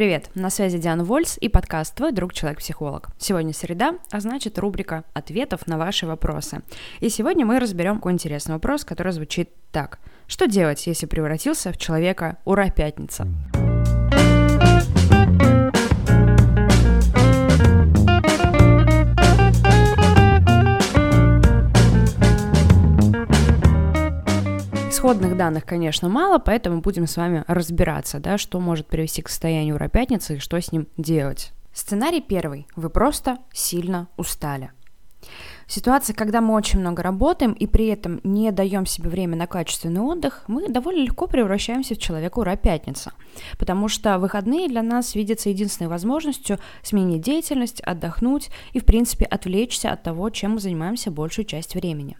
Привет, на связи Диана Вольс и подкаст «Твой друг человек-психолог». Сегодня среда, а значит рубрика ответов на ваши вопросы. И сегодня мы разберем такой интересный вопрос, который звучит так. Что делать, если превратился в человека «Ура, пятница»? Исходных данных, конечно, мало, поэтому будем с вами разбираться, да, что может привести к состоянию ура пятницы и что с ним делать. Сценарий первый. Вы просто сильно устали. Ситуация, когда мы очень много работаем и при этом не даем себе время на качественный отдых, мы довольно легко превращаемся в человека ура пятница. Потому что выходные для нас видятся единственной возможностью сменить деятельность, отдохнуть и, в принципе, отвлечься от того, чем мы занимаемся большую часть времени.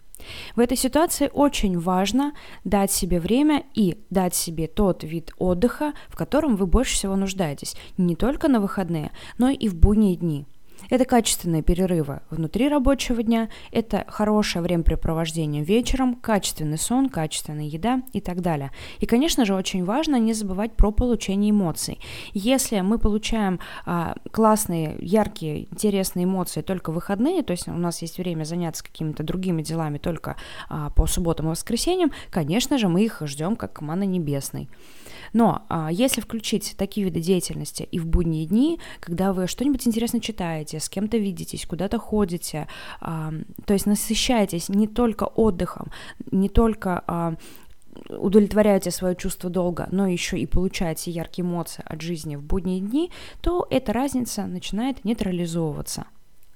В этой ситуации очень важно дать себе время и дать себе тот вид отдыха, в котором вы больше всего нуждаетесь, не только на выходные, но и в будние дни. Это качественные перерывы внутри рабочего дня, это хорошее времяпрепровождение вечером, качественный сон, качественная еда и так далее. И, конечно же, очень важно не забывать про получение эмоций. Если мы получаем а, классные, яркие, интересные эмоции только в выходные, то есть у нас есть время заняться какими-то другими делами только а, по субботам и воскресеньям, конечно же, мы их ждем как команда небесной. Но а, если включить такие виды деятельности и в будние дни, когда вы что-нибудь интересно читаете, с кем-то видитесь, куда-то ходите, а, то есть насыщаетесь не только отдыхом, не только а, удовлетворяете свое чувство долга, но еще и получаете яркие эмоции от жизни в будние дни, то эта разница начинает нейтрализовываться.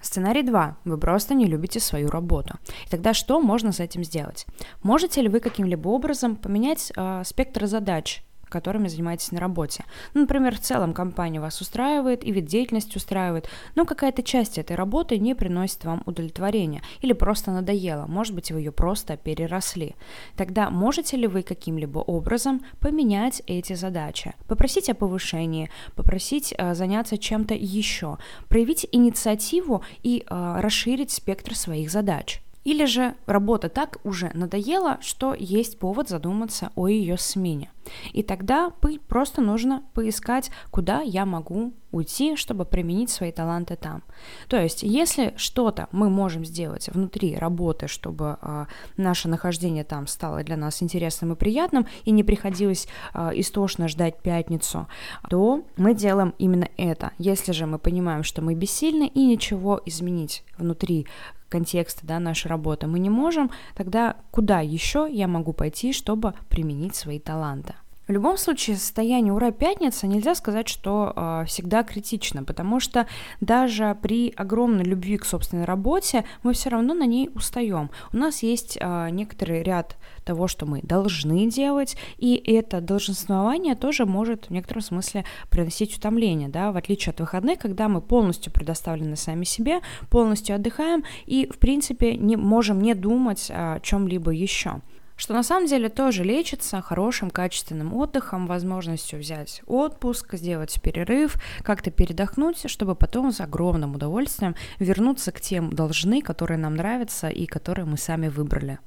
Сценарий 2. Вы просто не любите свою работу. И тогда что можно с этим сделать? Можете ли вы каким-либо образом поменять э, спектр задач которыми занимаетесь на работе. Ну, например, в целом компания вас устраивает и вид деятельности устраивает, но какая-то часть этой работы не приносит вам удовлетворения или просто надоела, может быть, вы ее просто переросли. Тогда можете ли вы каким-либо образом поменять эти задачи? Попросить о повышении, попросить э, заняться чем-то еще, проявить инициативу и э, расширить спектр своих задач. Или же работа так уже надоела, что есть повод задуматься о ее смене. И тогда просто нужно поискать, куда я могу уйти, чтобы применить свои таланты там. То есть, если что-то мы можем сделать внутри работы, чтобы э, наше нахождение там стало для нас интересным и приятным, и не приходилось э, истошно ждать пятницу, то мы делаем именно это. Если же мы понимаем, что мы бессильны и ничего изменить внутри контекста да, нашей работы мы не можем, тогда куда еще я могу пойти, чтобы применить свои таланты? В любом случае, состояние ура пятница нельзя сказать, что э, всегда критично, потому что даже при огромной любви к собственной работе мы все равно на ней устаем. У нас есть э, некоторый ряд того, что мы должны делать, и это долженствование тоже может в некотором смысле приносить утомление, да, в отличие от выходных, когда мы полностью предоставлены сами себе, полностью отдыхаем и, в принципе, не можем не думать о чем-либо еще что на самом деле тоже лечится хорошим качественным отдыхом, возможностью взять отпуск, сделать перерыв, как-то передохнуть, чтобы потом с огромным удовольствием вернуться к тем должны, которые нам нравятся и которые мы сами выбрали.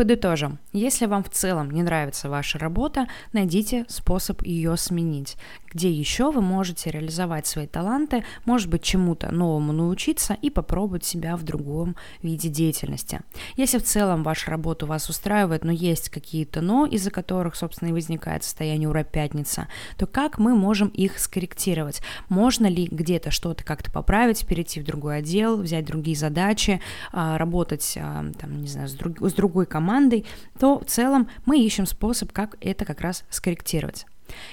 Подытожим. Если вам в целом не нравится ваша работа, найдите способ ее сменить. Где еще вы можете реализовать свои таланты, может быть, чему-то новому научиться и попробовать себя в другом виде деятельности. Если в целом ваша работа вас устраивает, но есть какие-то но, из-за которых, собственно, и возникает состояние ура пятница, то как мы можем их скорректировать? Можно ли где-то что-то как-то поправить, перейти в другой отдел, взять другие задачи, а, работать, а, там, не знаю, с, друг, с другой командой, командой, то в целом мы ищем способ, как это как раз скорректировать.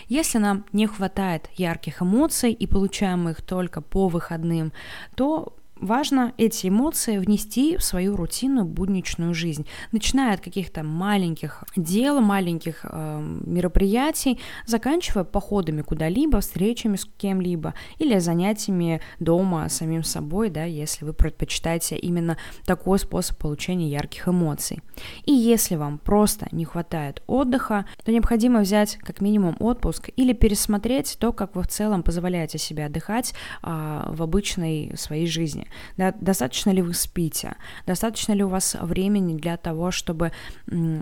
Если нам не хватает ярких эмоций и получаем их только по выходным, то важно эти эмоции внести в свою рутинную будничную жизнь, начиная от каких-то маленьких дел, маленьких э, мероприятий, заканчивая походами куда-либо, встречами с кем-либо или занятиями дома самим собой, да, если вы предпочитаете именно такой способ получения ярких эмоций. И если вам просто не хватает отдыха, то необходимо взять как минимум отпуск или пересмотреть то, как вы в целом позволяете себе отдыхать э, в обычной своей жизни. Да, достаточно ли вы спите? Достаточно ли у вас времени для того, чтобы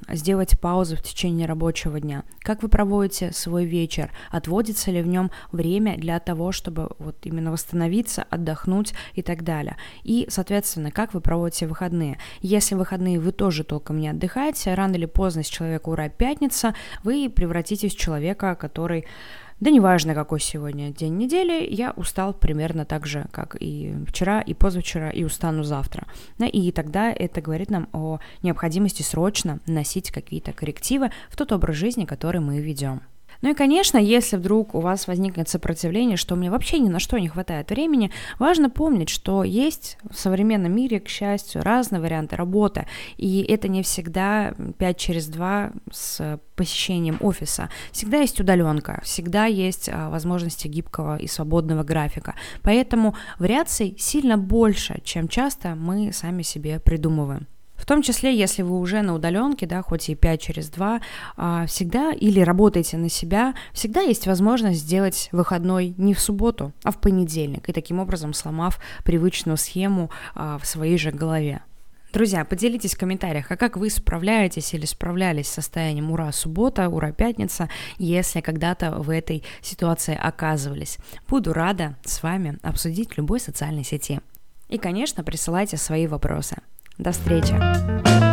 сделать паузу в течение рабочего дня? Как вы проводите свой вечер? Отводится ли в нем время для того, чтобы вот именно восстановиться, отдохнуть и так далее? И, соответственно, как вы проводите выходные? Если выходные вы тоже толком не отдыхаете, рано или поздно, с человека ура пятница, вы превратитесь в человека, который да неважно, какой сегодня день недели, я устал примерно так же, как и вчера, и позавчера, и устану завтра. И тогда это говорит нам о необходимости срочно носить какие-то коррективы в тот образ жизни, который мы ведем. Ну и, конечно, если вдруг у вас возникнет сопротивление, что мне вообще ни на что не хватает времени, важно помнить, что есть в современном мире, к счастью, разные варианты работы, и это не всегда 5 через 2 с посещением офиса. Всегда есть удаленка, всегда есть а, возможности гибкого и свободного графика. Поэтому вариаций сильно больше, чем часто мы сами себе придумываем. В том числе, если вы уже на удаленке, да, хоть и 5 через 2, а, всегда или работаете на себя, всегда есть возможность сделать выходной не в субботу, а в понедельник, и таким образом сломав привычную схему а, в своей же голове. Друзья, поделитесь в комментариях, а как вы справляетесь или справлялись с состоянием «Ура, суббота», «Ура, пятница», если когда-то в этой ситуации оказывались. Буду рада с вами обсудить любой социальной сети. И, конечно, присылайте свои вопросы. До встречи!